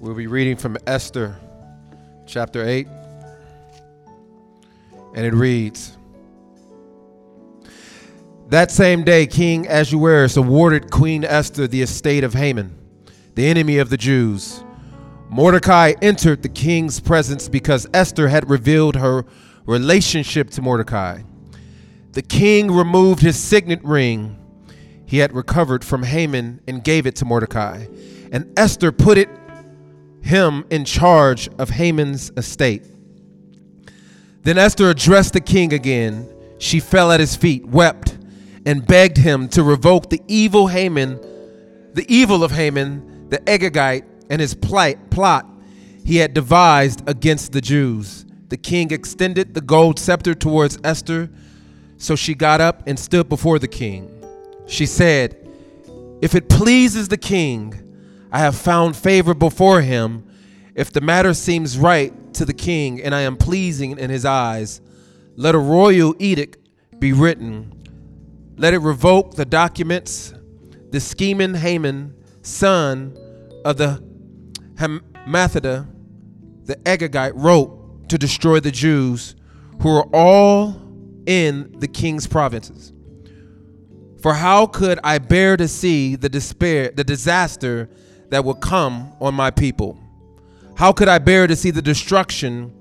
We'll be reading from Esther chapter 8. And it reads That same day, King Ahasuerus awarded Queen Esther the estate of Haman, the enemy of the Jews. Mordecai entered the king's presence because Esther had revealed her relationship to Mordecai. The king removed his signet ring he had recovered from Haman and gave it to Mordecai. And Esther put it him in charge of Haman's estate. Then Esther addressed the king again. She fell at his feet, wept, and begged him to revoke the evil Haman, the evil of Haman, the Agagite, and his plight, plot he had devised against the Jews. The king extended the gold scepter towards Esther, so she got up and stood before the king. She said, If it pleases the king, I have found favor before him. If the matter seems right to the king and I am pleasing in his eyes, let a royal edict be written. Let it revoke the documents the scheming Haman, son of the Hammedatha, the Agagite, wrote to destroy the Jews who are all in the king's provinces. For how could I bear to see the despair, the disaster that will come on my people? How could I bear to see the destruction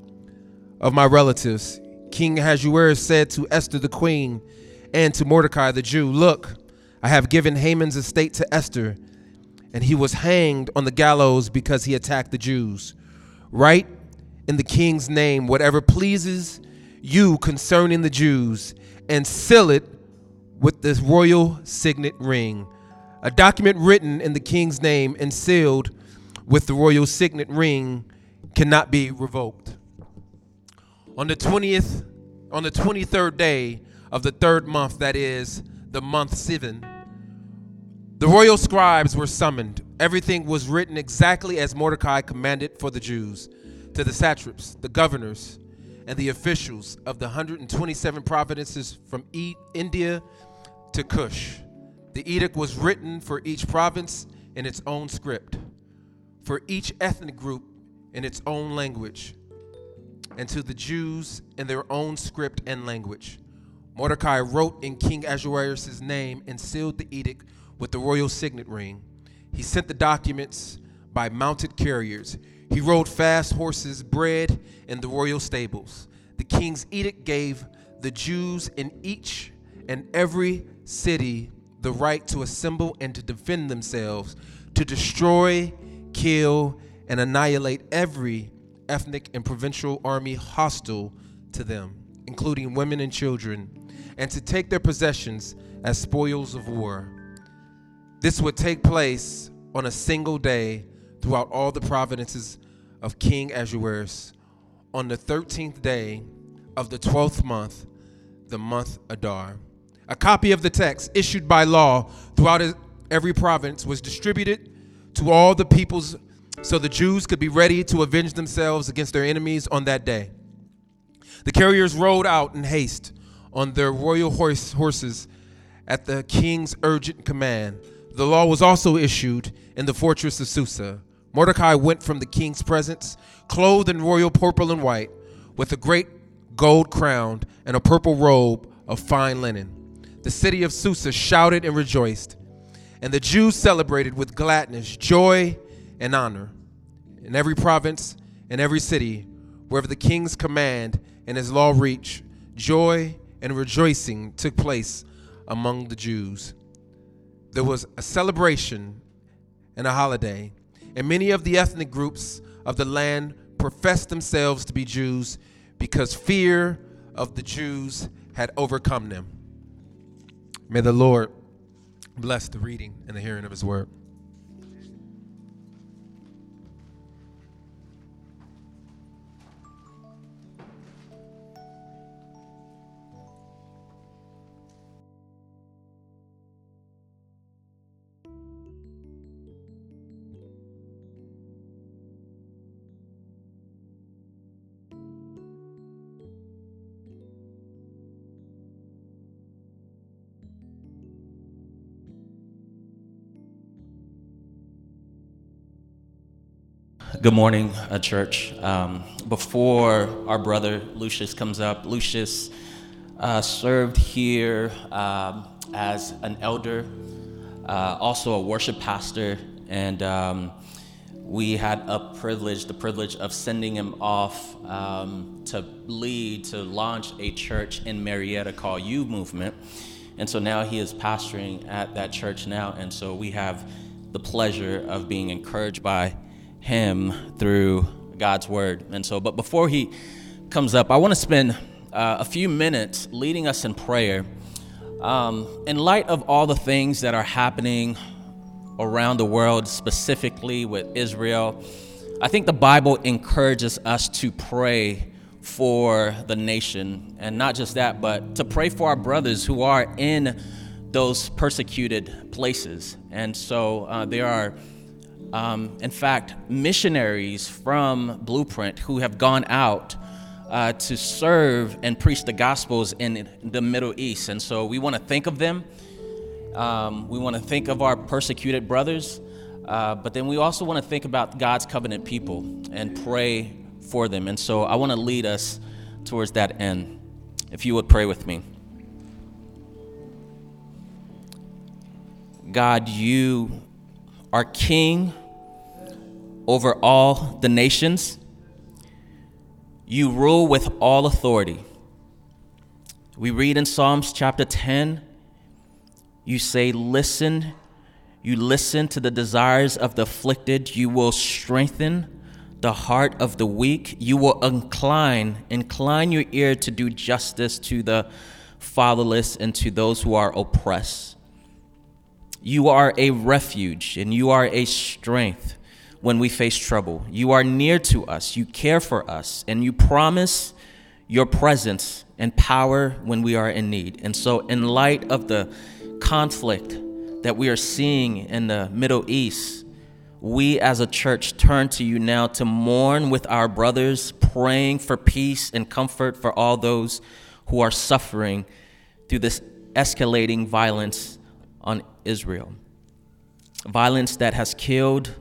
of my relatives? King Ahasuerus said to Esther the queen and to Mordecai the Jew, Look, I have given Haman's estate to Esther, and he was hanged on the gallows because he attacked the Jews. Write in the king's name whatever pleases you concerning the Jews, and seal it with this royal signet ring. A document written in the king's name and sealed with the royal signet ring cannot be revoked. On the 20th, on the 23rd day of the third month, that is the month Sivan, the royal scribes were summoned. Everything was written exactly as Mordecai commanded for the Jews, to the satraps, the governors, and the officials of the 127 provinces from India to Cush. The edict was written for each province in its own script, for each ethnic group in its own language, and to the Jews in their own script and language. Mordecai wrote in King Ahasuerus' name and sealed the edict with the royal signet ring. He sent the documents by mounted carriers. He rode fast horses bred in the royal stables. The king's edict gave the Jews in each and every city the right to assemble and to defend themselves, to destroy, kill, and annihilate every ethnic and provincial army hostile to them, including women and children, and to take their possessions as spoils of war. This would take place on a single day throughout all the provinces of King Ahasuerus on the 13th day of the 12th month, the month Adar. A copy of the text issued by law throughout every province was distributed to all the peoples so the Jews could be ready to avenge themselves against their enemies on that day. The carriers rode out in haste on their royal horse, horses at the king's urgent command. The law was also issued in the fortress of Susa. Mordecai went from the king's presence, clothed in royal purple and white, with a great gold crown and a purple robe of fine linen the city of Susa shouted and rejoiced, and the Jews celebrated with gladness, joy, and honor. In every province and every city, wherever the king's command and his law reached, joy and rejoicing took place among the Jews. There was a celebration and a holiday, and many of the ethnic groups of the land professed themselves to be Jews because fear of the Jews had overcome them. May the Lord bless the reading and the hearing of his word. Good morning, uh, church. Um, before our brother Lucius comes up, Lucius uh, served here um, as an elder, uh, also a worship pastor, and um, we had a privilege, the privilege of sending him off um, to lead, to launch a church in Marietta called UMovement. And so now he is pastoring at that church now. And so we have the pleasure of being encouraged by him through God's word. And so, but before he comes up, I want to spend uh, a few minutes leading us in prayer. Um, in light of all the things that are happening around the world, specifically with Israel, I think the Bible encourages us to pray for the nation. And not just that, but to pray for our brothers who are in those persecuted places. And so uh, there are, um, in fact, missionaries from Blueprint who have gone out uh, to serve and preach the gospels in the Middle East. And so we want to think of them. Um, we want to think of our persecuted brothers. Uh, but then we also want to think about God's covenant people and pray for them. And so I want to lead us towards that end. If you would pray with me. God, you are king over all the nations. You rule with all authority. We read in Psalms chapter 10, you say, Listen, you listen to the desires of the afflicted, you will strengthen the heart of the weak, you will incline, incline your ear to do justice to the fatherless and to those who are oppressed. You are a refuge and you are a strength when we face trouble. You are near to us, you care for us, and you promise your presence and power when we are in need. And so, in light of the conflict that we are seeing in the Middle East, we as a church turn to you now to mourn with our brothers, praying for peace and comfort for all those who are suffering through this escalating violence on Israel. Violence that has killed,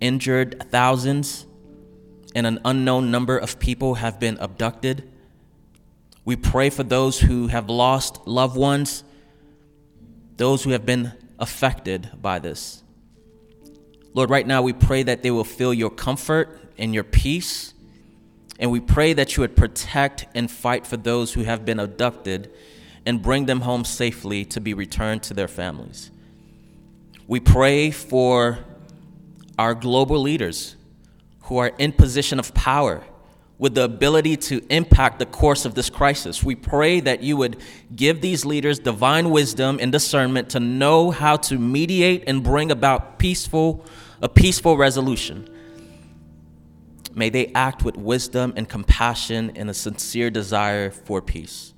injured thousands, and an unknown number of people have been abducted. We pray for those who have lost loved ones, those who have been affected by this. Lord, right now we pray that they will feel your comfort and your peace. And we pray that you would protect and fight for those who have been abducted and bring them home safely to be returned to their families. We pray for our global leaders who are in position of power with the ability to impact the course of this crisis. We pray that you would give these leaders divine wisdom and discernment to know how to mediate and bring about peaceful a peaceful resolution. May they act with wisdom and compassion and a sincere desire for peace.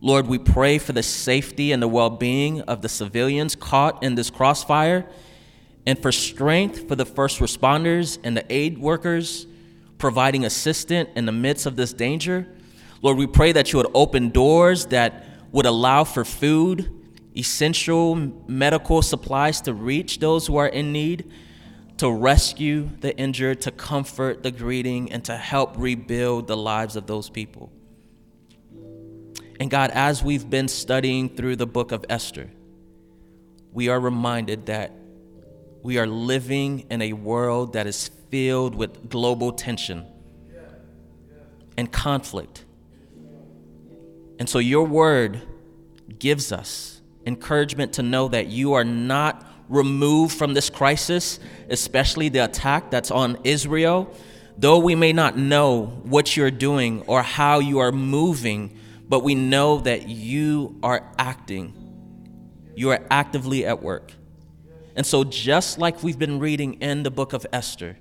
Lord, we pray for the safety and the well being of the civilians caught in this crossfire and for strength for the first responders and the aid workers providing assistance in the midst of this danger. Lord, we pray that you would open doors that would allow for food, essential medical supplies to reach those who are in need, to rescue the injured, to comfort the grieving, and to help rebuild the lives of those people. And God, as we've been studying through the book of Esther, we are reminded that we are living in a world that is filled with global tension and conflict. And so your word gives us encouragement to know that you are not removed from this crisis, especially the attack that's on Israel. Though we may not know what you're doing or how you are moving but we know that you are acting. You are actively at work. And so, just like we've been reading in the book of Esther,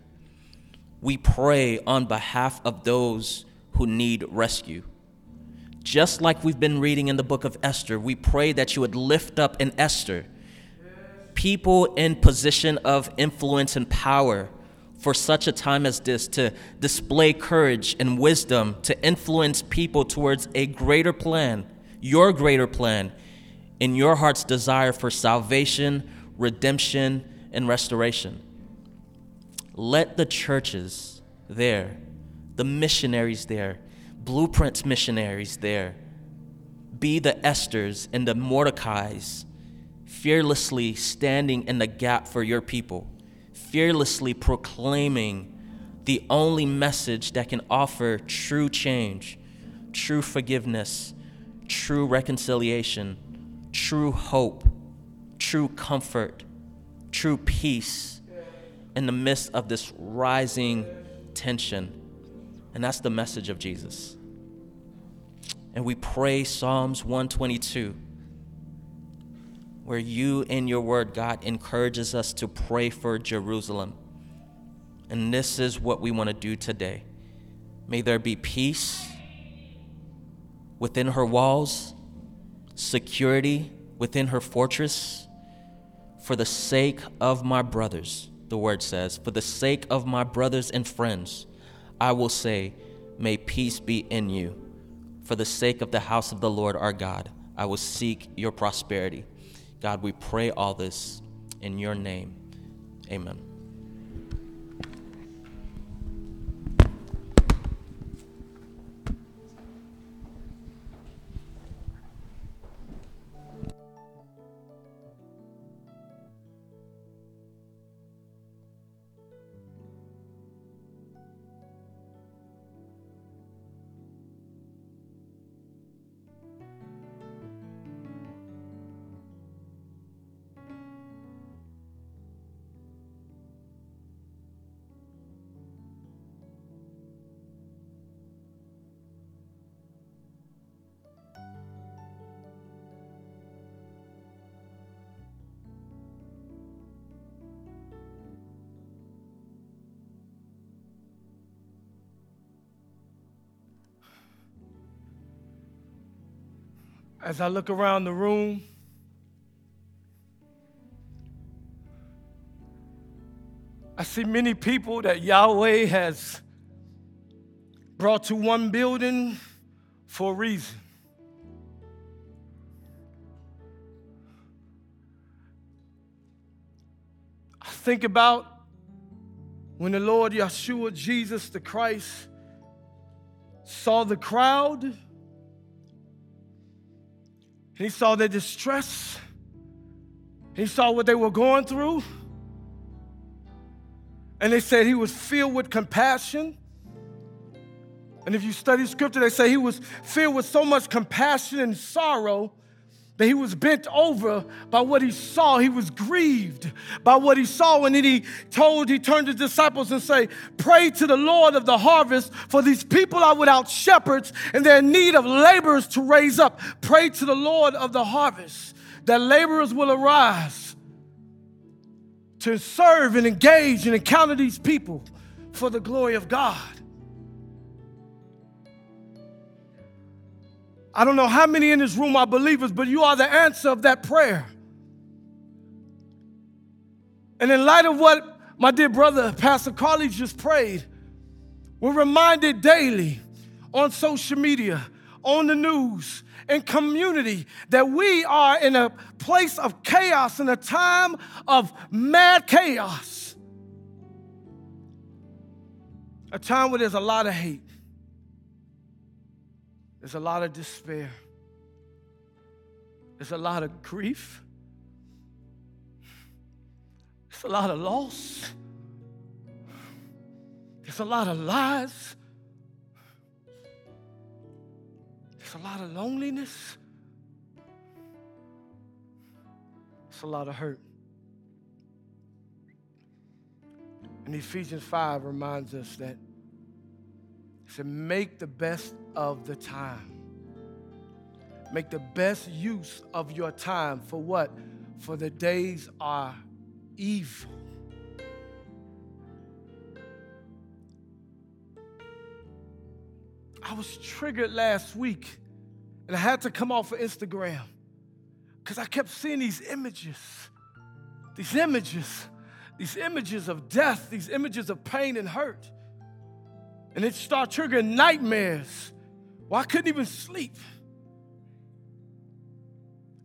we pray on behalf of those who need rescue. Just like we've been reading in the book of Esther, we pray that you would lift up in Esther people in position of influence and power for such a time as this to display courage and wisdom to influence people towards a greater plan, your greater plan, in your heart's desire for salvation, redemption, and restoration. let the churches there, the missionaries there, blueprints missionaries there, be the Esthers and the Mordecais, fearlessly standing in the gap for your people, fearlessly proclaiming the only message that can offer true change, true forgiveness, true reconciliation, true hope, true comfort, true peace in the midst of this rising tension. And that's the message of Jesus. And we pray Psalms 122, where you in your word, God, encourages us to pray for Jerusalem. And this is what we want to do today. May there be peace within her walls, security within her fortress, for the sake of my brothers, the word says, for the sake of my brothers and friends, I will say, may peace be in you. For the sake of the house of the Lord our God, I will seek your prosperity. God, we pray all this in your name. Amen. As I look around the room, I see many people that Yahweh has brought to one building for a reason. I think about when the Lord Yeshua, Jesus the Christ, saw the crowd he saw their distress. He saw what they were going through. And they said he was filled with compassion. And if you study scripture, they say he was filled with so much compassion and sorrow that he was bent over by what he saw. He was grieved by what he saw. And then he told, he turned to disciples and say, pray to the Lord of the harvest for these people are without shepherds and they're in need of laborers to raise up. Pray to the Lord of the harvest that laborers will arise to serve and engage and encounter these people for the glory of God. I don't know how many in this room are believers, but you are the answer of that prayer. And in light of what my dear brother, Pastor Carly, just prayed, we're reminded daily on social media, on the news, in community that we are in a place of chaos, in a time of mad chaos. A time where there's a lot of hate. There's a lot of despair. There's a lot of grief. There's a lot of loss. There's a lot of lies. There's a lot of loneliness. There's a lot of hurt. And Ephesians 5 reminds us that to make the best of the time. Make the best use of your time for what? For the days are evil. I was triggered last week and I had to come off of Instagram because I kept seeing these images, these images, these images of death, these images of pain and hurt. And it started triggering nightmares. Well, I couldn't even sleep.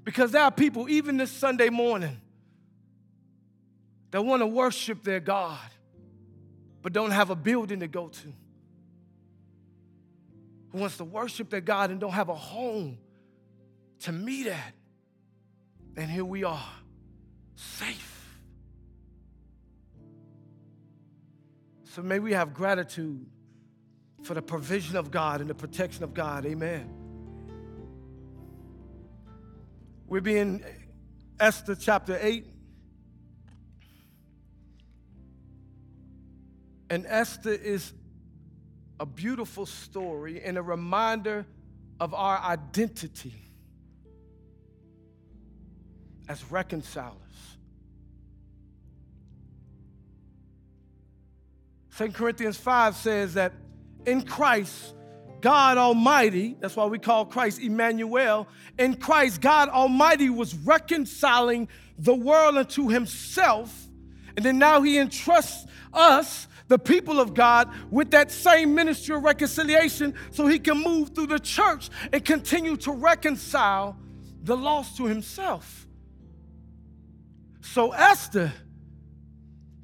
Because there are people, even this Sunday morning, that want to worship their God. but don't have a building to go to. Who wants to worship their God and don't have a home to meet at. And here we are, safe. So may we have gratitude for the provision of God and the protection of God. Amen. We're being Esther chapter 8. And Esther is a beautiful story and a reminder of our identity as reconcilers. 2 Corinthians 5 says that in Christ, God Almighty, that's why we call Christ Emmanuel, in Christ, God Almighty was reconciling the world unto himself. And then now he entrusts us, the people of God, with that same ministry of reconciliation so he can move through the church and continue to reconcile the lost to himself. So, Esther,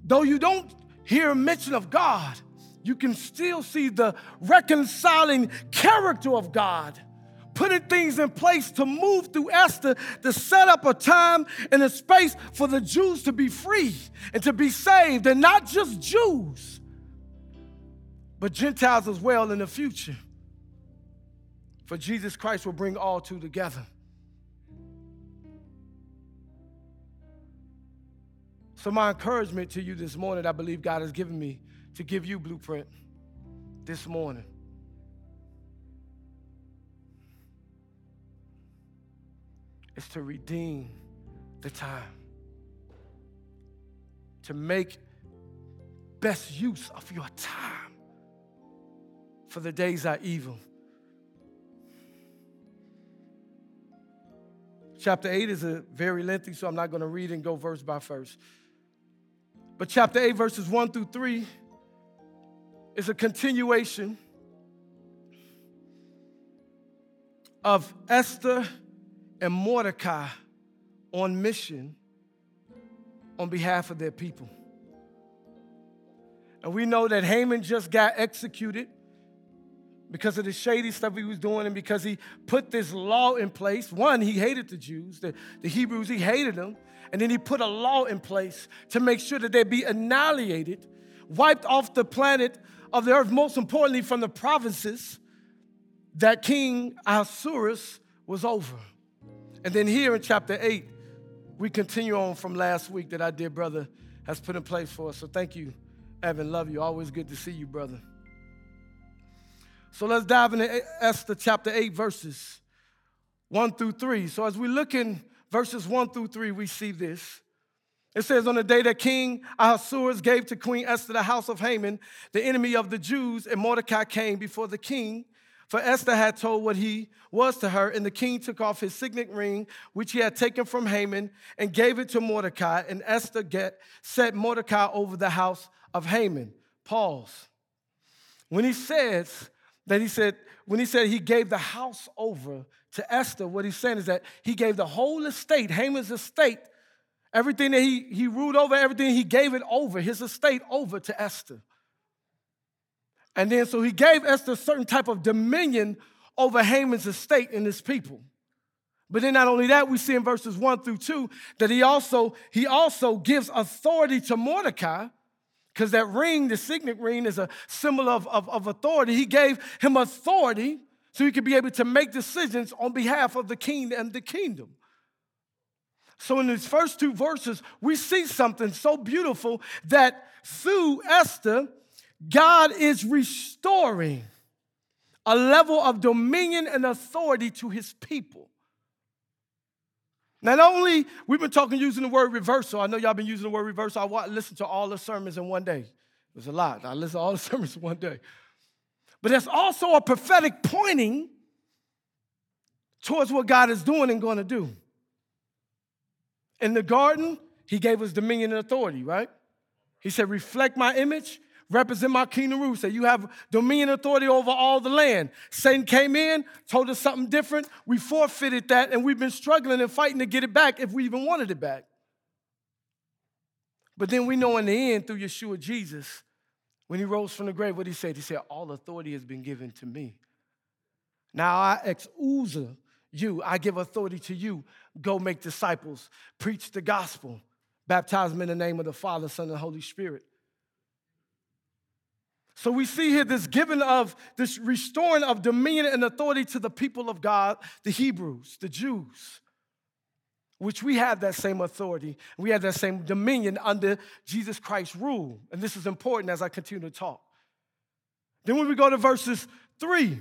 though you don't hear mention of God, you can still see the reconciling character of God, putting things in place to move through Esther to set up a time and a space for the Jews to be free and to be saved, and not just Jews, but Gentiles as well in the future. For Jesus Christ will bring all two together. So, my encouragement to you this morning, I believe God has given me to give you blueprint this morning. Is to redeem the time, to make best use of your time, for the days are evil. Chapter 8 is a very lengthy, so I'm not going to read and go verse by verse. But chapter 8, verses 1 through 3 is a continuation of Esther and Mordecai on mission on behalf of their people. And we know that Haman just got executed because of the shady stuff he was doing and because he put this law in place. One, he hated the Jews, the, the Hebrews, he hated them. And then he put a law in place to make sure that they'd be annihilated, wiped off the planet of the earth, most importantly from the provinces that King Ahasuerus was over. And then here in chapter 8, we continue on from last week that our dear brother has put in place for us. So thank you, Evan. Love you. Always good to see you, brother. So let's dive into Esther chapter 8, verses 1 through 3. So as we look in verses 1 through 3, we see this. It says, On the day that King Ahasuerus gave to Queen Esther the house of Haman, the enemy of the Jews, and Mordecai came before the king. For Esther had told what he was to her, and the king took off his signet ring, which he had taken from Haman, and gave it to Mordecai. And Esther get, set Mordecai over the house of Haman. Pause. When he says that he said, when he said he gave the house over to Esther, what he's saying is that he gave the whole estate, Haman's estate, Everything that he, he ruled over, everything he gave it over, his estate over to Esther. And then so he gave Esther a certain type of dominion over Haman's estate and his people. But then not only that, we see in verses one through two that he also he also gives authority to Mordecai, because that ring, the signet ring, is a symbol of, of, of authority. He gave him authority so he could be able to make decisions on behalf of the king and the kingdom. So, in these first two verses, we see something so beautiful that through Esther, God is restoring a level of dominion and authority to his people. Not only we've been talking using the word reversal. I know y'all been using the word reversal. I listened to all the sermons in one day. It was a lot. I listened to all the sermons in one day. But there's also a prophetic pointing towards what God is doing and going to do. In the garden, he gave us dominion and authority, right? He said, reflect my image, represent my kingdom rule. Say, you have dominion and authority over all the land. Satan came in, told us something different. We forfeited that, and we've been struggling and fighting to get it back if we even wanted it back. But then we know in the end, through Yeshua Jesus, When he rose from the grave, what he said? He said, All authority has been given to me. Now I exousia you, I give authority to you. Go make disciples, preach the gospel, baptize them in the name of the Father, Son, and Holy Spirit. So we see here this giving of this restoring of dominion and authority to the people of God, the Hebrews, the Jews, which we have that same authority. We have that same dominion under Jesus Christ's rule. And this is important as I continue to talk. Then when we go to verses three,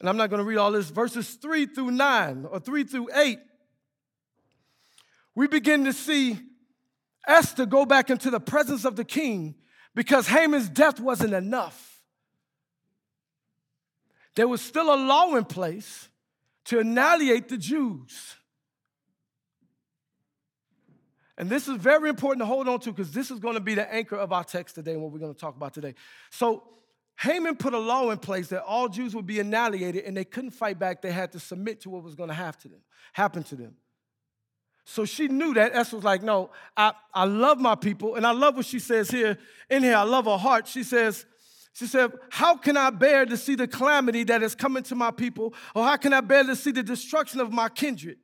and I'm not going to read all this, verses three through nine or three through eight, we begin to see Esther go back into the presence of the king because Haman's death wasn't enough. There was still a law in place to annihilate the Jews. And this is very important to hold on to because this is going to be the anchor of our text today and what we're going to talk about today. So, Haman put a law in place that all Jews would be annihilated and they couldn't fight back. They had to submit to what was going to to happen to them. So she knew that. Esther was like, no, I, I love my people. And I love what she says here in here. I love her heart. She says, she said, How can I bear to see the calamity that is coming to my people? Or how can I bear to see the destruction of my kindred?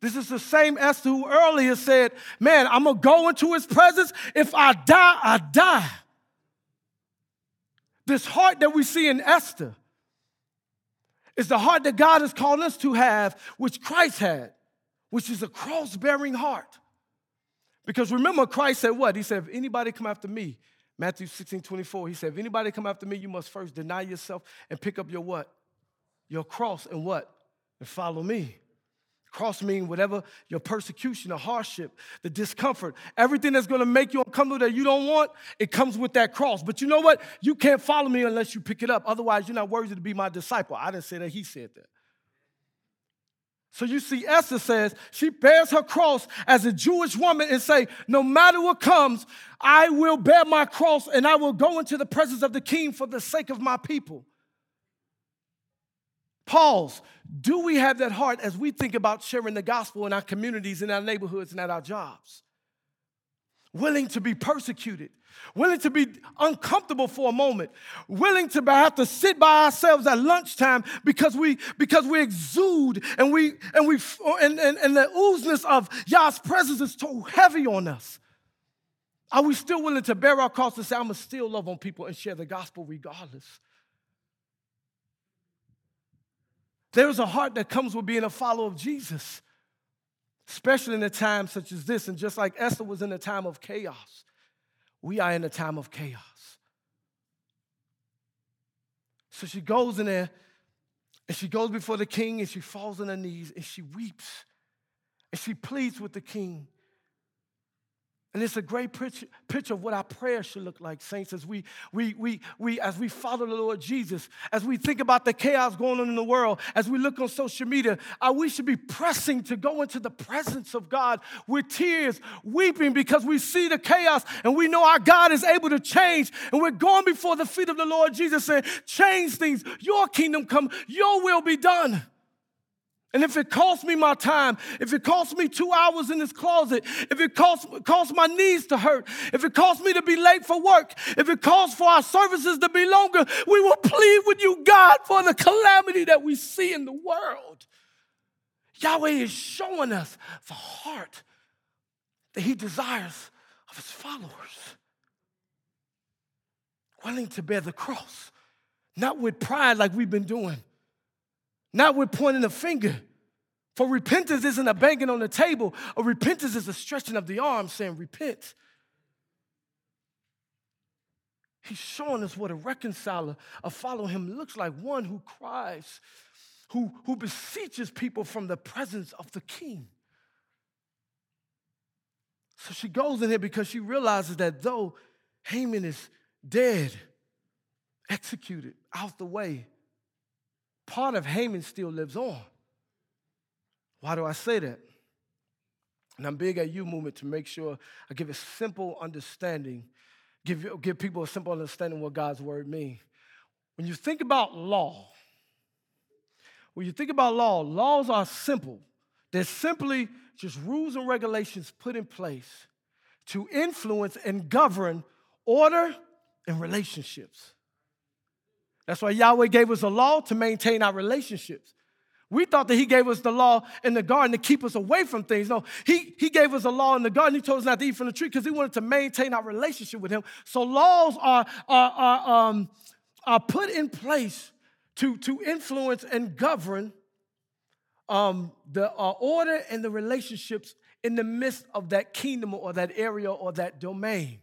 This is the same Esther who earlier said, Man, I'm gonna go into his presence. If I die, I die. This heart that we see in Esther is the heart that God has called us to have, which Christ had which is a cross bearing heart. Because remember, Christ said what? He said, if anybody come after me, Matthew 16, 24, he said, if anybody come after me, you must first deny yourself and pick up your what? Your cross and what? And follow me. Cross mean whatever your persecution, the hardship, the discomfort, everything that's gonna make you uncomfortable that you don't want, it comes with that cross. But you know what? You can't follow me unless you pick it up. Otherwise, you're not worthy to be my disciple. I didn't say that, he said that. So you see, Esther says she bears her cross as a Jewish woman and say, no matter what comes, I will bear my cross and I will go into the presence of the king for the sake of my people. Pause. Do we have that heart as we think about sharing the gospel in our communities, in our neighborhoods, and at our jobs? Willing to be persecuted, willing to be uncomfortable for a moment, willing to have to sit by ourselves at lunchtime because we because we exude and we and we and, and, and the oozeness of Yah's presence is so heavy on us. Are we still willing to bear our cross and say, I'm gonna still love on people and share the gospel regardless? There's a heart that comes with being a follower of Jesus, especially in a time such as this. And just like Esther was in a time of chaos, we are in a time of chaos. So she goes in there and she goes before the king and she falls on her knees and she weeps and she pleads with the king. And it's a great picture, of what our prayer should look like, saints, as we, we, we, we, as we follow the Lord Jesus, as we think about the chaos going on in the world, as we look on social media, uh, we should be pressing to go into the presence of God with tears, weeping because we see the chaos and we know our God is able to change. And we're going before the feet of the Lord Jesus saying, change things, your kingdom come, your will be done. And if it costs me my time, if it costs me two hours in this closet, if it costs, costs my knees to hurt, if it costs me to be late for work, if it costs for our services to be longer, we will plead with you, God, for the calamity that we see in the world. Yahweh is showing us the heart that He desires of His followers, willing to bear the cross, not with pride like we've been doing not with pointing a finger. For repentance isn't a banging on the table, or repentance is a stretching of the arm saying, Repent. He's showing us what a reconciler, a follow him, looks like one who cries, who, who beseeches people from the presence of the king. So she goes in here because she realizes that though Haman is dead, executed, out the way, part of Haman still lives on. Why do I say that? And I'm big at UMovement to make sure I give a simple understanding, give, give people a simple understanding of what God's word means. When you think about law, when you think about law, laws are simple. They're simply just rules and regulations put in place to influence and govern order and relationships. That's why Yahweh gave us a law to maintain our relationships. We thought that he gave us the law in the garden to keep us away from things. No, he, he gave us a law in the garden. He told us not to eat from the tree because he wanted to maintain our relationship with him. So laws are, are, are, um, are put in place to, to influence and govern um, the uh, order and the relationships in the midst of that kingdom or that area or that domain.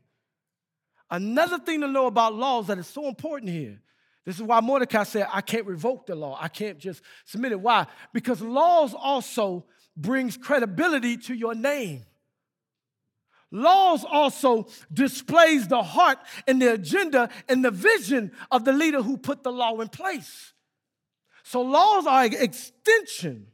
Another thing to know about laws that is so important here this is why Mordecai said, I can't revoke the law. I can't just submit it. Why? Because laws also brings credibility to your name. Laws also displays the heart and the agenda and the vision of the leader who put the law in place. So laws are an extension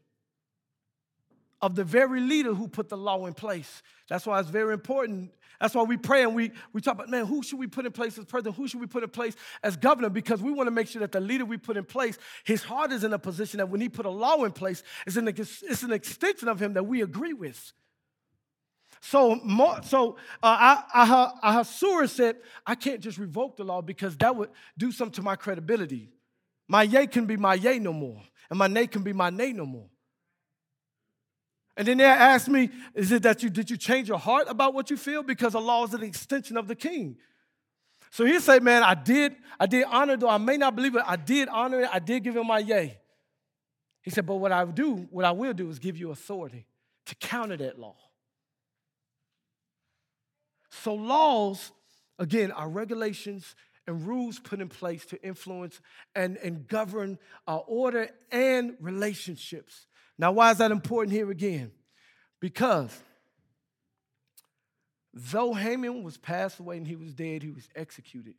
of the very leader who put the law in place. That's why it's very important that's why we pray and we, we talk about, man, who should we put in place as president? Who should we put in place as governor? Because we want to make sure that the leader we put in place, his heart is in a position that when he put a law in place, it's an, it's an extension of him that we agree with. So, so uh, Ahasuerus said, I can't just revoke the law because that would do something to my credibility. My yay can be my yay no more, and my nay can be my nay no more. And then they asked me, is it that you did you change your heart about what you feel? Because the law is an extension of the king. So he said, Man, I did, I did honor, though I may not believe it, I did honor it, I did give him my yay. He said, But what I do, what I will do is give you authority to counter that law. So laws, again, are regulations and rules put in place to influence and, and govern our order and relationships. Now, why is that important here again? Because though Haman was passed away and he was dead, he was executed,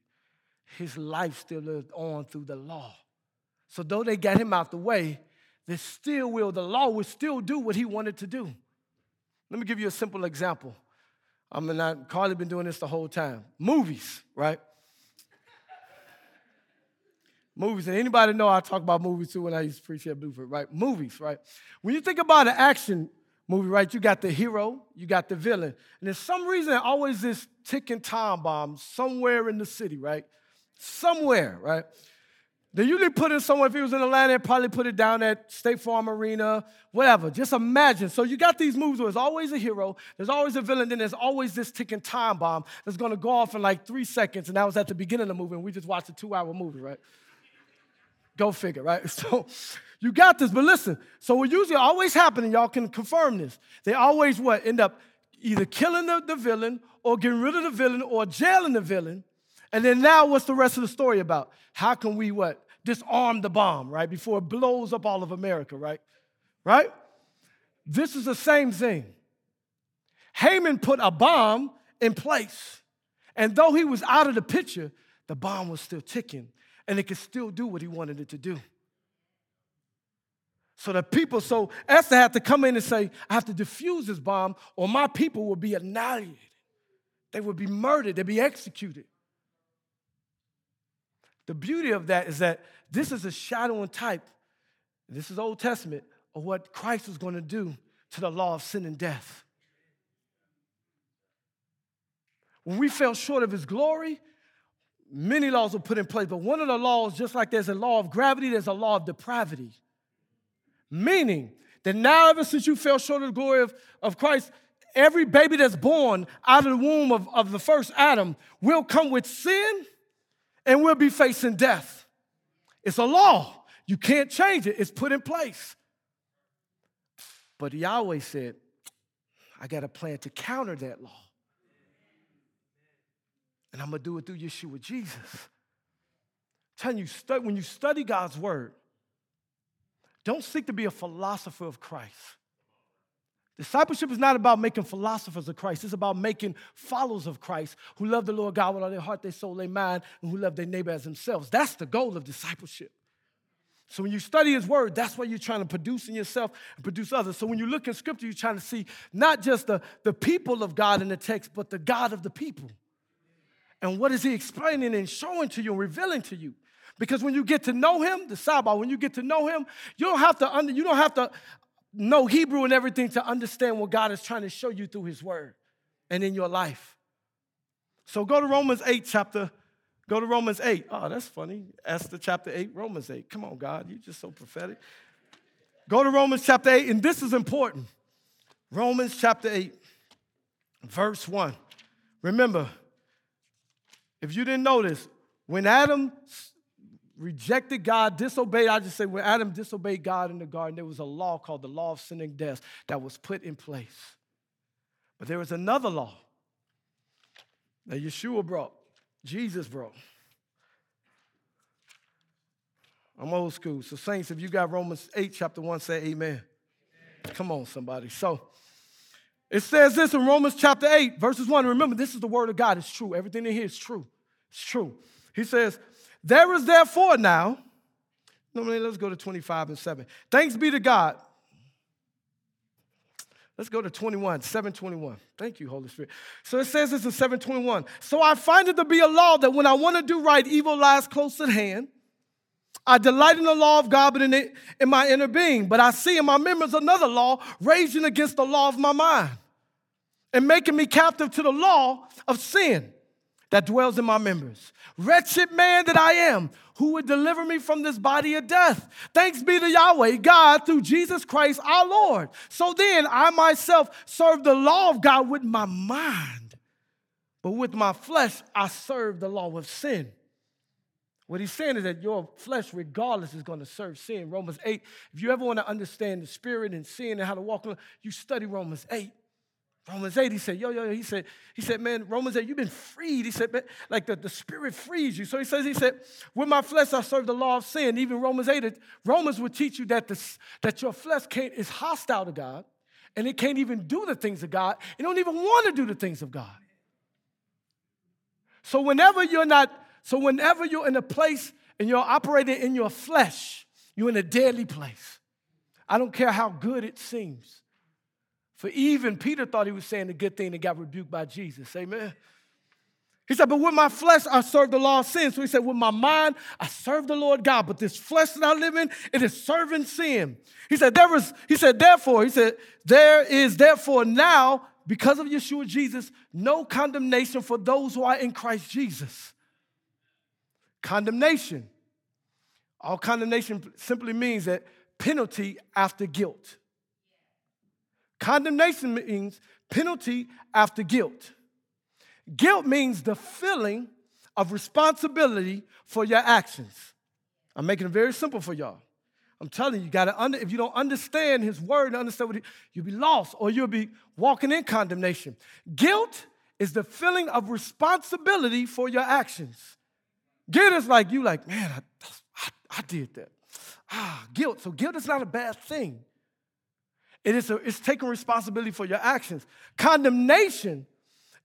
his life still lived on through the law. So, though they got him out the way, they still will, the law will still do what he wanted to do. Let me give you a simple example. I mean, I, Carly been doing this the whole time. Movies, right? Movies, and anybody know I talk about movies too when I used to preach at Blueprint, right? Movies, right? When you think about an action movie, right, you got the hero, you got the villain, and there's some reason always this ticking time bomb somewhere in the city, right? Somewhere, right? They usually put it somewhere. If he was in Atlanta, they'd probably put it down at State Farm Arena, whatever. Just imagine. So you got these movies where there's always a hero, there's always a villain, then there's always this ticking time bomb that's to go off in like three seconds, and that was at the beginning of the movie, and we just watched a two-hour movie, right? Go figure, right? So you got this, but listen. So what usually always happens, and y'all can confirm this. They always what end up either killing the, the villain or getting rid of the villain or jailing the villain. And then now what's the rest of the story about? How can we what? Disarm the bomb, right? Before it blows up all of America, right? Right? This is the same thing. Haman put a bomb in place. And though he was out of the picture, the bomb was still ticking and it could still do what he wanted it to do. So the people, so Esther had to come in and say, I have to defuse this bomb, or my people will be annihilated. They would be murdered, they'd be executed. The beauty of that is that this is a shadow and type, this is Old Testament, of what Christ was going to do to the law of sin and death. When we fell short of his glory, many laws were put in place, but one of the laws, just like there's a law of gravity, there's a law of depravity. Meaning that now, ever since you fell short of the glory of, of Christ, every baby that's born out of the womb of, of the first Adam will come with sin and will be facing death. It's a law. You can't change it, it's put in place. But Yahweh said, I got a plan to counter that law. And I'm going to do it through Yeshua Jesus. I'm telling you, when you study God's word, don't seek to be a philosopher of Christ. Discipleship is not about making philosophers of Christ. It's about making followers of Christ who love the Lord God with all their heart, their soul, their mind, and who love their neighbor as themselves. That's the goal of discipleship. So when you study his word, that's what you're trying to produce in yourself and produce others. So when you look in scripture, you're trying to see not just the, the people of God in the text, but the God of the people. And what is he explaining and showing to you and revealing to you? Because when you get to know him, the Sabbath, when you get to know him, you don't have to under, you don't have to know Hebrew and everything to understand what God is trying to show you through his word and in your life. So go to Romans 8, chapter Go to Romans 8. Oh, that's funny. Esther chapter 8, Romans 8. Come on, God, you're just so prophetic. Go to Romans chapter 8, and this is important. Romans chapter 8, verse 1. Remember, if you didn't notice, when Adam rejected God, disobeyed, I just say when Adam disobeyed God in the garden, there was a law called the law of sin and death that was put in place. But there was another law that Yeshua brought, Jesus brought. I'm old school. So, saints, if you got Romans 8, chapter 1, say amen. amen. Come on, somebody. So, it says this in Romans chapter 8, verses 1. Remember, this is the word of God. It's true. Everything in here is true. It's true. He says, There is therefore now, no, let's go to 25 and 7. Thanks be to God. Let's go to 21, 721. Thank you, Holy Spirit. So it says this in 721. So I find it to be a law that when I want to do right, evil lies close at hand. I delight in the law of God, but in, it, in my inner being. But I see in my members another law raging against the law of my mind and making me captive to the law of sin that dwells in my members. Wretched man that I am, who would deliver me from this body of death? Thanks be to Yahweh, God, through Jesus Christ our Lord. So then I myself serve the law of God with my mind, but with my flesh I serve the law of sin. What he's saying is that your flesh, regardless, is going to serve sin. Romans 8. If you ever want to understand the spirit and sin and how to walk, you study Romans 8. Romans 8, he said, yo, yo, yo, he said, he said, man, Romans 8, you've been freed. He said, man, like the, the spirit frees you. So he says, he said, with my flesh I serve the law of sin. Even Romans 8, Romans would teach you that, this, that your flesh can't, is hostile to God and it can't even do the things of God. It don't even want to do the things of God. So whenever you're not so whenever you're in a place and you're operating in your flesh, you're in a deadly place. I don't care how good it seems. For even Peter thought he was saying a good thing and got rebuked by Jesus. Amen. He said, But with my flesh, I serve the law of sin. So he said, With my mind, I serve the Lord God. But this flesh that I live in, it is serving sin. He said, There was, he said, therefore, he said, there is therefore now, because of Yeshua Jesus, no condemnation for those who are in Christ Jesus. Condemnation. All condemnation simply means that penalty after guilt. Condemnation means penalty after guilt. Guilt means the feeling of responsibility for your actions. I'm making it very simple for y'all. I'm telling you, you got to under, if you don't understand his word and understand what he, you'll be lost or you'll be walking in condemnation. Guilt is the feeling of responsibility for your actions. Guilt is like you, like, man, I, I, I did that. Ah, guilt. So guilt is not a bad thing. It is a, it's taking responsibility for your actions. Condemnation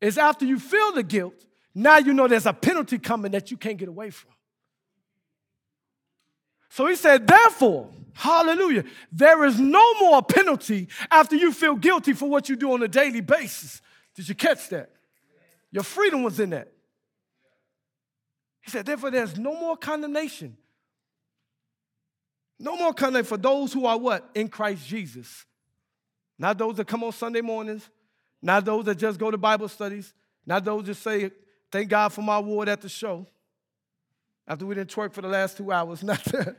is after you feel the guilt, now you know there's a penalty coming that you can't get away from. So he said, therefore, hallelujah, there is no more penalty after you feel guilty for what you do on a daily basis. Did you catch that? Your freedom was in that. He said, therefore, there's no more condemnation. No more condemnation for those who are what? In Christ Jesus. Not those that come on Sunday mornings, not those that just go to Bible studies, not those that say, thank God for my award at the show. After we didn't twerk for the last two hours, not that.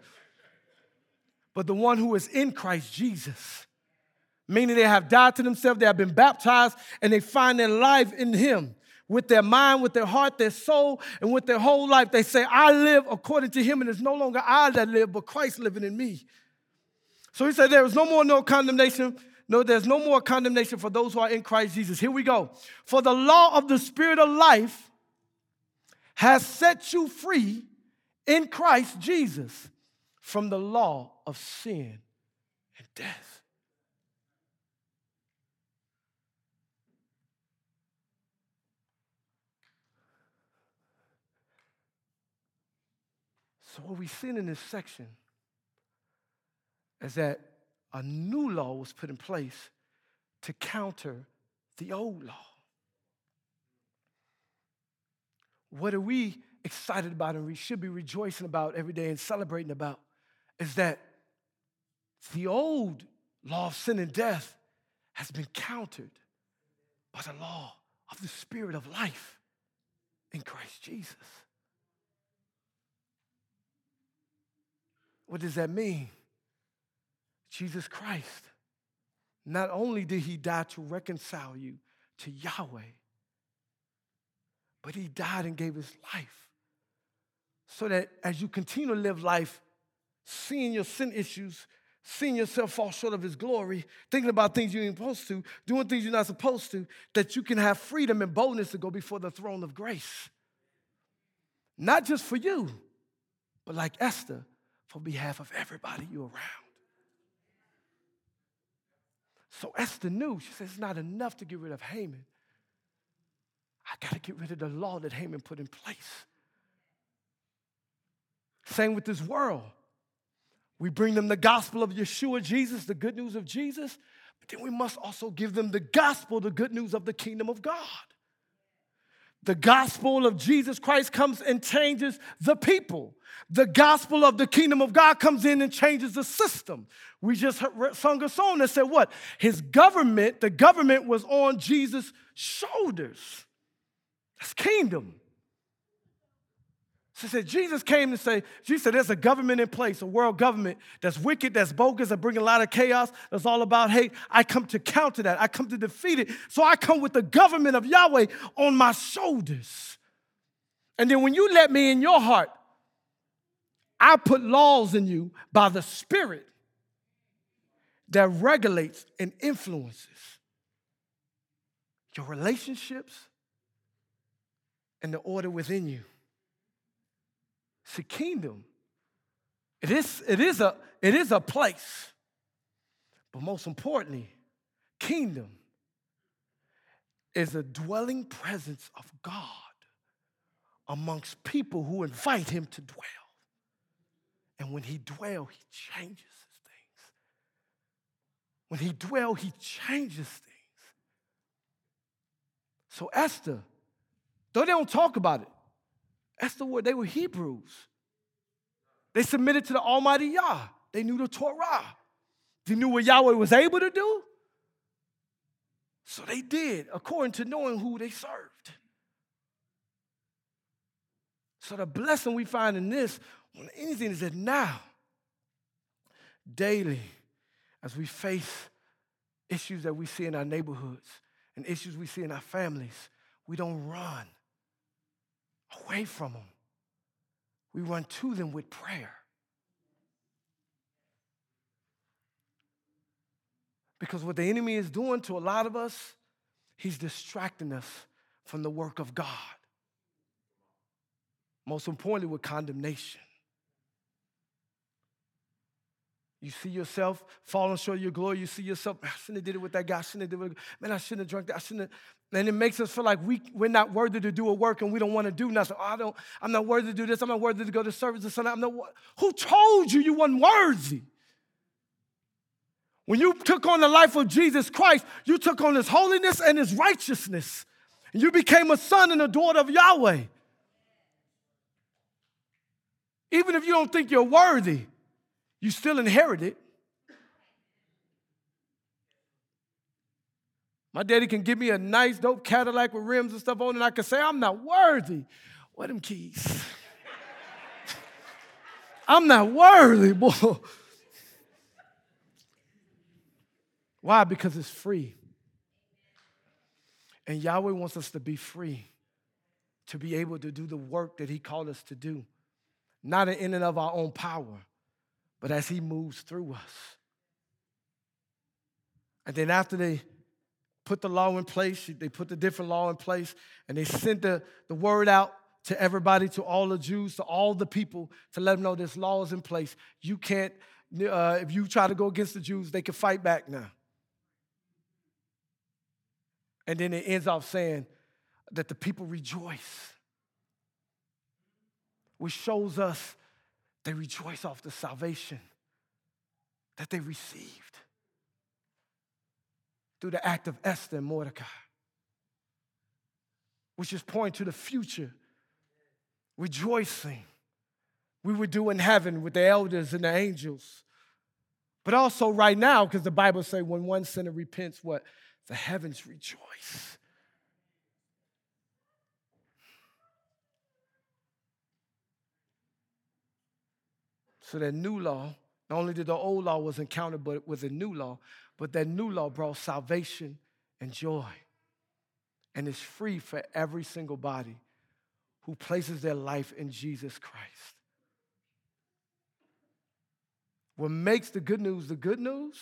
But the one who is in Christ Jesus, meaning they have died to themselves, they have been baptized, and they find their life in Him with their mind, with their heart, their soul, and with their whole life. They say, I live according to him, and it's no longer I that live, but Christ living in me. So he said, There is no more no condemnation. No, there's no more condemnation for those who are in Christ Jesus. Here we go. For the law of the Spirit of life has set you free in Christ Jesus from the law of sin and death. So, what we see in this section is that a new law was put in place to counter the old law. What are we excited about and we should be rejoicing about every day and celebrating about is that the old law of sin and death has been countered by the law of the Spirit of life in Christ Jesus. What does that mean? Jesus Christ. Not only did he die to reconcile you to Yahweh, but he died and gave his life so that as you continue to live life, seeing your sin issues, seeing yourself fall short of his glory, thinking about things you ain't supposed to, doing things you're not supposed to, that you can have freedom and boldness to go before the throne of grace. Not just for you, but like Esther, for behalf of everybody you're around. So Esther knew, she said, it's not enough to get rid of Haman. I got to get rid of the law that Haman put in place. Same with this world. We bring them the gospel of Yeshua Jesus, the good news of Jesus, but then we must also give them the gospel, the good news of the kingdom of God. The gospel of Jesus Christ comes and changes the people. The gospel of the kingdom of God comes in and changes the system. We just sung a song that said, What? His government, the government was on Jesus' shoulders. That's kingdom. She said, Jesus came to say, Jesus said, there's a government in place, a world government that's wicked, that's bogus, that bring a lot of chaos, that's all about hate. I come to counter that. I come to defeat it. So I come with the government of Yahweh on my shoulders. And then when you let me in your heart, I put laws in you by the Spirit that regulates and influences your relationships and the order within you. It's a kingdom. It is, it is, a, it is a place. But most importantly, kingdom is a dwelling presence of God amongst people who invite him to dwell. And when he dwell, he changes things. When he dwell, he changes things. So Esther, though they don't talk about it, that's the word. They were Hebrews. They submitted to the Almighty Yah. They knew the Torah. They knew what Yahweh was able to do. So they did according to knowing who they served. So the blessing we find in this, when anything is that now, daily, as we face issues that we see in our neighborhoods and issues we see in our families, we don't run away from them. We run to them with prayer. Because what the enemy is doing to a lot of us, he's distracting us from the work of God. Most importantly, with condemnation. You see yourself falling short of your glory. You see yourself, I shouldn't have did it with that guy. I shouldn't have did it man, I shouldn't have drunk that. I shouldn't have. And it makes us feel like we, we're not worthy to do a work and we don't want to do nothing. Oh, I don't, I'm not worthy to do this. I'm not worthy to go to service or something. I'm not, who told you you weren't worthy? When you took on the life of Jesus Christ, you took on his holiness and his righteousness. And you became a son and a daughter of Yahweh. Even if you don't think you're worthy, you still inherit it. My daddy can give me a nice, dope Cadillac with rims and stuff on, and I can say, I'm not worthy. Where them keys? I'm not worthy, boy. Why? Because it's free. And Yahweh wants us to be free, to be able to do the work that He called us to do, not in and of our own power, but as He moves through us. And then after they put the law in place, they put the different law in place, and they sent the, the word out to everybody, to all the Jews, to all the people, to let them know this law is in place. You can't, uh, if you try to go against the Jews, they can fight back now. And then it ends off saying that the people rejoice, which shows us they rejoice off the salvation that they received through the act of Esther and Mordecai, which is pointing to the future, rejoicing we would do in heaven with the elders and the angels. But also right now, because the Bible says when one sinner repents, what? The heavens rejoice. So that new law, not only did the old law was encountered, but it was a new law, but that new law brought salvation and joy. And it's free for every single body who places their life in Jesus Christ. What makes the good news the good news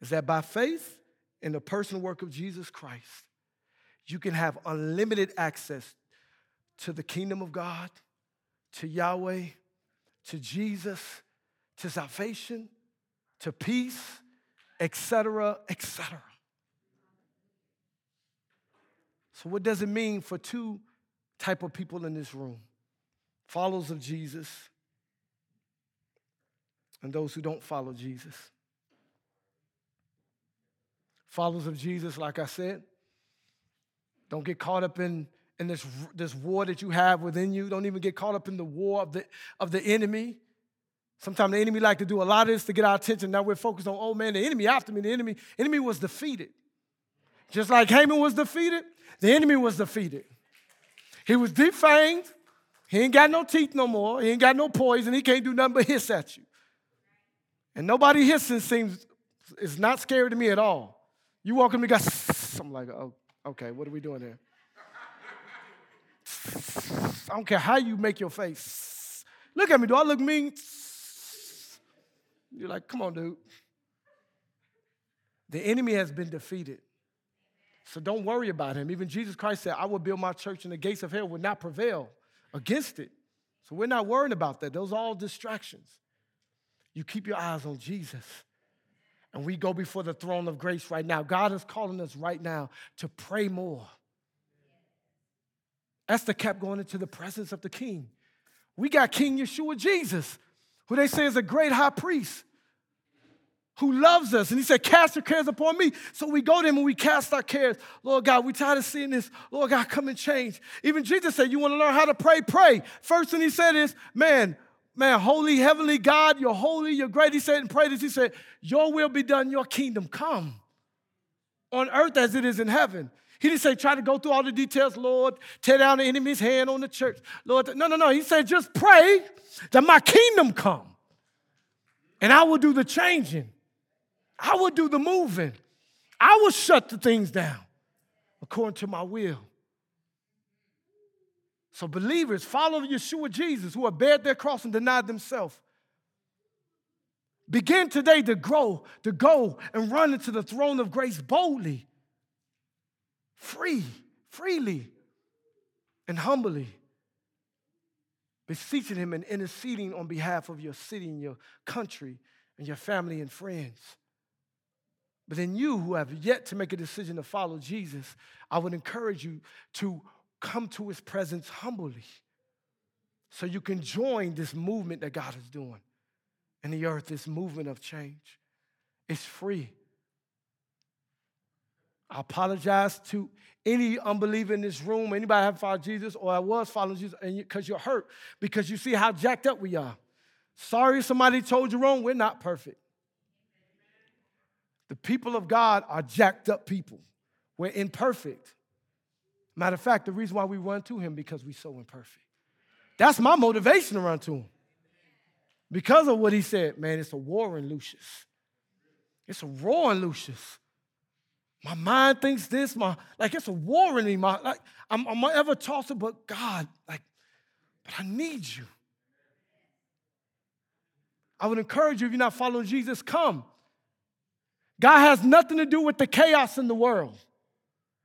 is that by faith in the personal work of Jesus Christ, you can have unlimited access to the kingdom of God, to Yahweh, to Jesus, to salvation, to peace, etc., etc. So what does it mean for two type of people in this room? Followers of Jesus and those who don't follow Jesus. Followers of Jesus, like I said, don't get caught up in, in this, this war that you have within you. Don't even get caught up in the war of the, of the enemy. Sometimes the enemy like to do a lot of this to get our attention. Now we're focused on, oh man, the enemy after me. The enemy, enemy was defeated. Just like Haman was defeated, the enemy was defeated. He was defanged. He ain't got no teeth no more. He ain't got no poison. He can't do nothing but hiss at you. And nobody hissing seems is not scary to me at all. You walk in me, got I'm like, oh, Okay, what are we doing here? I don't care how you make your face. Look at me. Do I look mean? You're like, come on, dude. The enemy has been defeated. So don't worry about him. Even Jesus Christ said, I will build my church and the gates of hell will not prevail against it. So we're not worrying about that. Those are all distractions. You keep your eyes on Jesus. And we go before the throne of grace right now. God is calling us right now to pray more. Esther kept going into the presence of the king. We got King Yeshua Jesus, who they say is a great high priest who loves us. And he said, Cast your cares upon me. So we go to him and we cast our cares. Lord God, we tired of seeing this. Lord God, come and change. Even Jesus said, You want to learn how to pray? Pray. First thing he said is, Man, man, holy, heavenly God, you're holy, you're great. He said and pray this. He said, Your will be done, your kingdom come on earth as it is in heaven. He didn't say, try to go through all the details, Lord, tear down the enemy's hand on the church. Lord, no, no, no. He said, just pray that my kingdom come. And I will do the changing. I will do the moving. I will shut the things down according to my will. So, believers, follow Yeshua Jesus who have bared their cross and denied themselves. Begin today to grow, to go and run into the throne of grace boldly, free, freely, and humbly, beseeching Him and interceding on behalf of your city and your country and your family and friends. But then, you who have yet to make a decision to follow Jesus, I would encourage you to come to his presence humbly so you can join this movement that God is doing in the earth, this movement of change. It's free. I apologize to any unbeliever in this room, anybody have followed Jesus or I was following Jesus, because you, you're hurt because you see how jacked up we are. Sorry somebody told you wrong, we're not perfect. The people of God are jacked up people. We're imperfect. Matter of fact, the reason why we run to him because we're so imperfect. That's my motivation to run to him. Because of what he said, man, it's a war in Lucius. It's a roar in Lucius. My mind thinks this, my like it's a war in me. My like I'm, I'm ever tossing, but God, like, but I need you. I would encourage you if you're not following Jesus, come. God has nothing to do with the chaos in the world.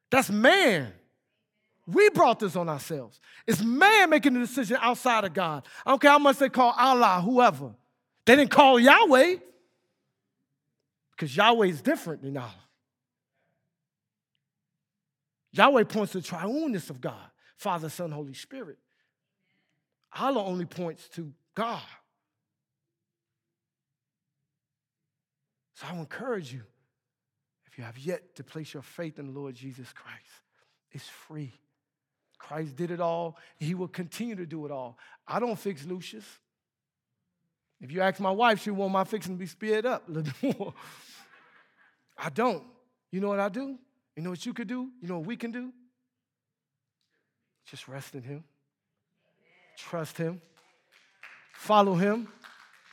That's man. We brought this on ourselves. It's man making the decision outside of God. I don't care how much they call Allah, whoever. They didn't call Yahweh because Yahweh is different than Allah. Yahweh points to the triuneness of God Father, Son, Holy Spirit. Allah only points to God. So I encourage you, if you have yet to place your faith in the Lord Jesus Christ, it's free. Christ did it all. He will continue to do it all. I don't fix Lucius. If you ask my wife, she want my fixing to be sped up a little more. I don't. You know what I do? You know what you could do? You know what we can do? Just rest in Him. Trust Him. Follow him.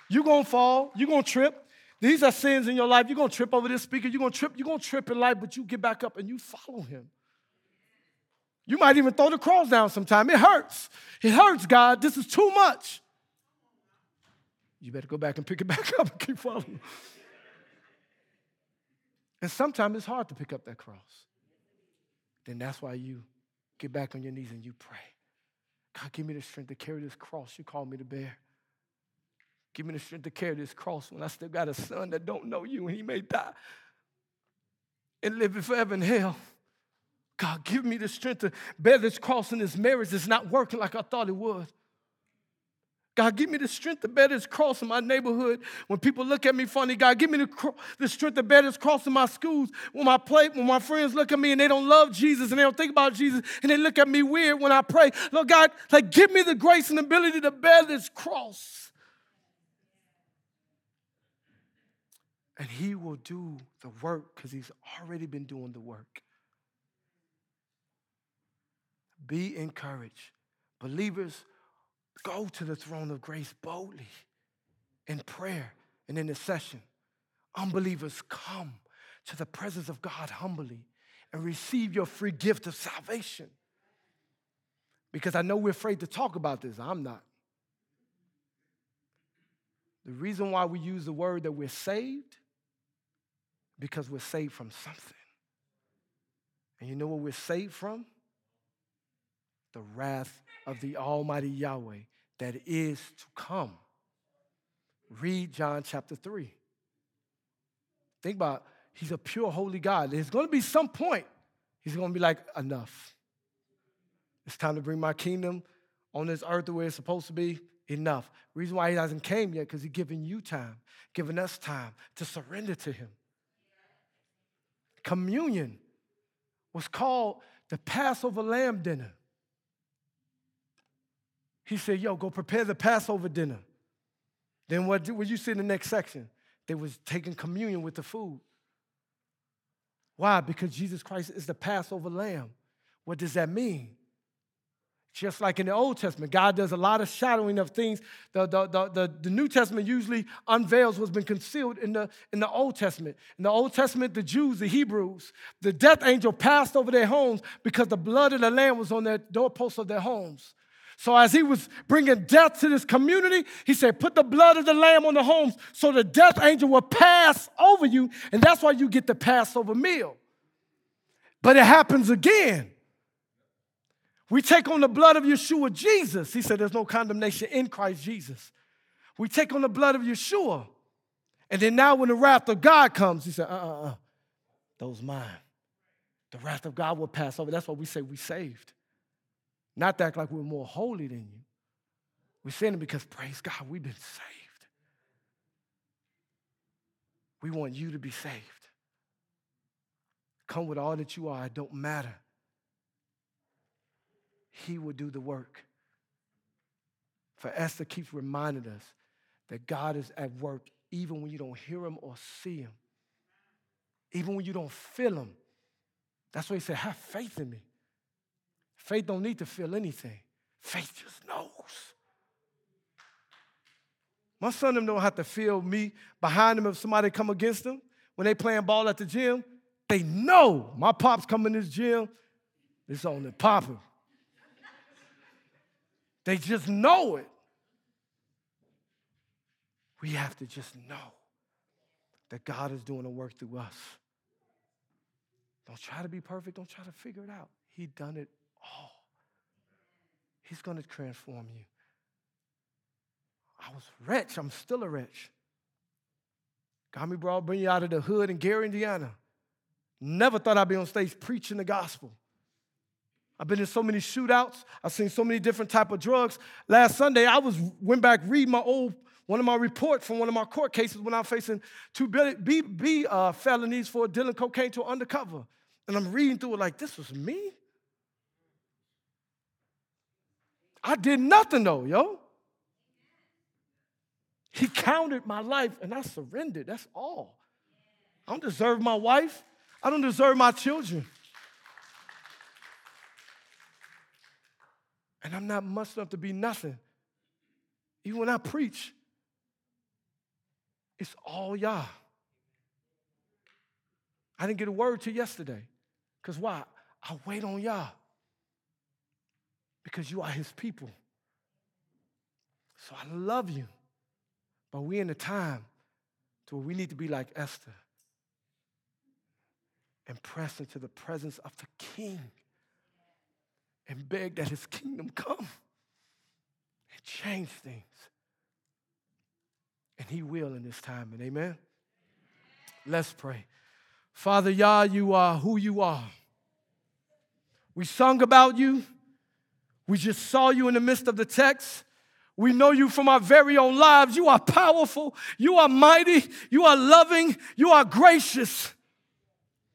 You're gonna fall, you're gonna trip. These are sins in your life. You're gonna trip over this speaker, you're gonna trip, you're gonna trip in life, but you get back up and you follow him. You might even throw the cross down sometime. It hurts. It hurts, God. This is too much. You better go back and pick it back up and keep following. And sometimes it's hard to pick up that cross. Then that's why you get back on your knees and you pray. God, give me the strength to carry this cross you called me to bear. Give me the strength to carry this cross when I still got a son that don't know you and he may die and live forever in hell. God, give me the strength to bear this cross in this marriage that's not working like I thought it would. God, give me the strength to bear this cross in my neighborhood. When people look at me funny, God, give me the, the strength to bear this cross in my schools. When my play, when my friends look at me and they don't love Jesus and they don't think about Jesus and they look at me weird when I pray. Lord God, like give me the grace and ability to bear this cross. And he will do the work because he's already been doing the work. Be encouraged. Believers, go to the throne of grace boldly in prayer and intercession. Unbelievers, come to the presence of God humbly and receive your free gift of salvation. Because I know we're afraid to talk about this. I'm not. The reason why we use the word that we're saved, because we're saved from something. And you know what we're saved from? The wrath of the Almighty Yahweh that is to come. Read John chapter 3. Think about he's a pure holy God. There's going to be some point he's going to be like enough. It's time to bring my kingdom on this earth the way it's supposed to be. Enough. Reason why he hasn't came yet because he's giving you time, giving us time to surrender to him. Communion was called the Passover lamb dinner. He said, Yo, go prepare the Passover dinner. Then what, what you see in the next section? They was taking communion with the food. Why? Because Jesus Christ is the Passover lamb. What does that mean? Just like in the Old Testament, God does a lot of shadowing of things. The, the, the, the, the New Testament usually unveils what's been concealed in the, in the Old Testament. In the Old Testament, the Jews, the Hebrews, the death angel passed over their homes because the blood of the Lamb was on their doorposts of their homes. So, as he was bringing death to this community, he said, Put the blood of the lamb on the homes so the death angel will pass over you. And that's why you get the Passover meal. But it happens again. We take on the blood of Yeshua Jesus. He said, There's no condemnation in Christ Jesus. We take on the blood of Yeshua. And then now, when the wrath of God comes, he said, Uh uh uh, those mine. The wrath of God will pass over. That's why we say we saved. Not to act like we're more holy than you. We're saying it because, praise God, we've been saved. We want you to be saved. Come with all that you are, it don't matter. He will do the work. For Esther keeps reminding us that God is at work even when you don't hear him or see him, even when you don't feel him. That's why he said, Have faith in me. Faith don't need to feel anything. Faith just knows. My son them don't have to feel me behind them if somebody come against them when they playing ball at the gym. They know my pops come in this gym, it's on the popping. They just know it. We have to just know that God is doing a work through us. Don't try to be perfect. Don't try to figure it out. He done it all. He's going to transform you. I was rich. I'm still a rich. Got me brought, bring you out of the hood in Gary, Indiana. Never thought I'd be on stage preaching the gospel. I've been in so many shootouts. I've seen so many different type of drugs. Last Sunday, I was went back read my old one of my reports from one of my court cases when I'm facing two B, B uh, felonies for dealing cocaine to undercover, and I'm reading through it like this was me. I did nothing though, yo. He counted my life and I surrendered. That's all. I don't deserve my wife. I don't deserve my children. And I'm not much enough to be nothing. Even when I preach, it's all Yah. I didn't get a word till yesterday. Because why? I wait on Yah. Because you are his people. So I love you. But we're in a time to where we need to be like Esther and press into the presence of the king and beg that his kingdom come and change things. And he will in this time. And amen. Let's pray. Father Yah, you are who you are. We sung about you. We just saw you in the midst of the text. We know you from our very own lives. You are powerful. You are mighty. You are loving. You are gracious.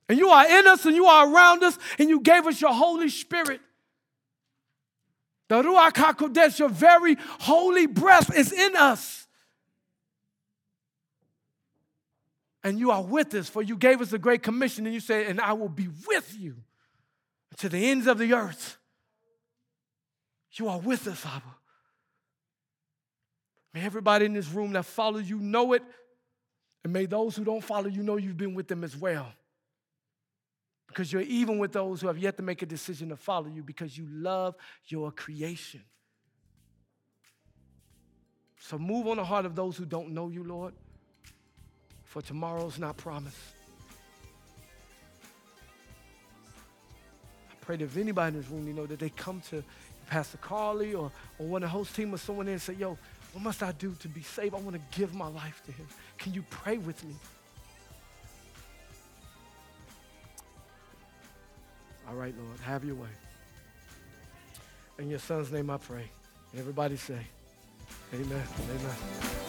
And you are in us and you are around us, and you gave us your Holy Spirit. The Ruach HaKodesh, your very holy breath is in us. And you are with us, for you gave us a great commission, and you said, And I will be with you to the ends of the earth. You are with us, Abba. May everybody in this room that follows you know it, and may those who don't follow you know you've been with them as well. Because you're even with those who have yet to make a decision to follow you because you love your creation. So move on the heart of those who don't know you, Lord, for tomorrow's not promised. I pray that if anybody in this room, you know, that they come to Pastor Carly or, or one of the host team or someone there and say, yo, what must I do to be saved? I want to give my life to him. Can you pray with me? All right, Lord, have your way. In your son's name I pray. Everybody say, Amen. Amen.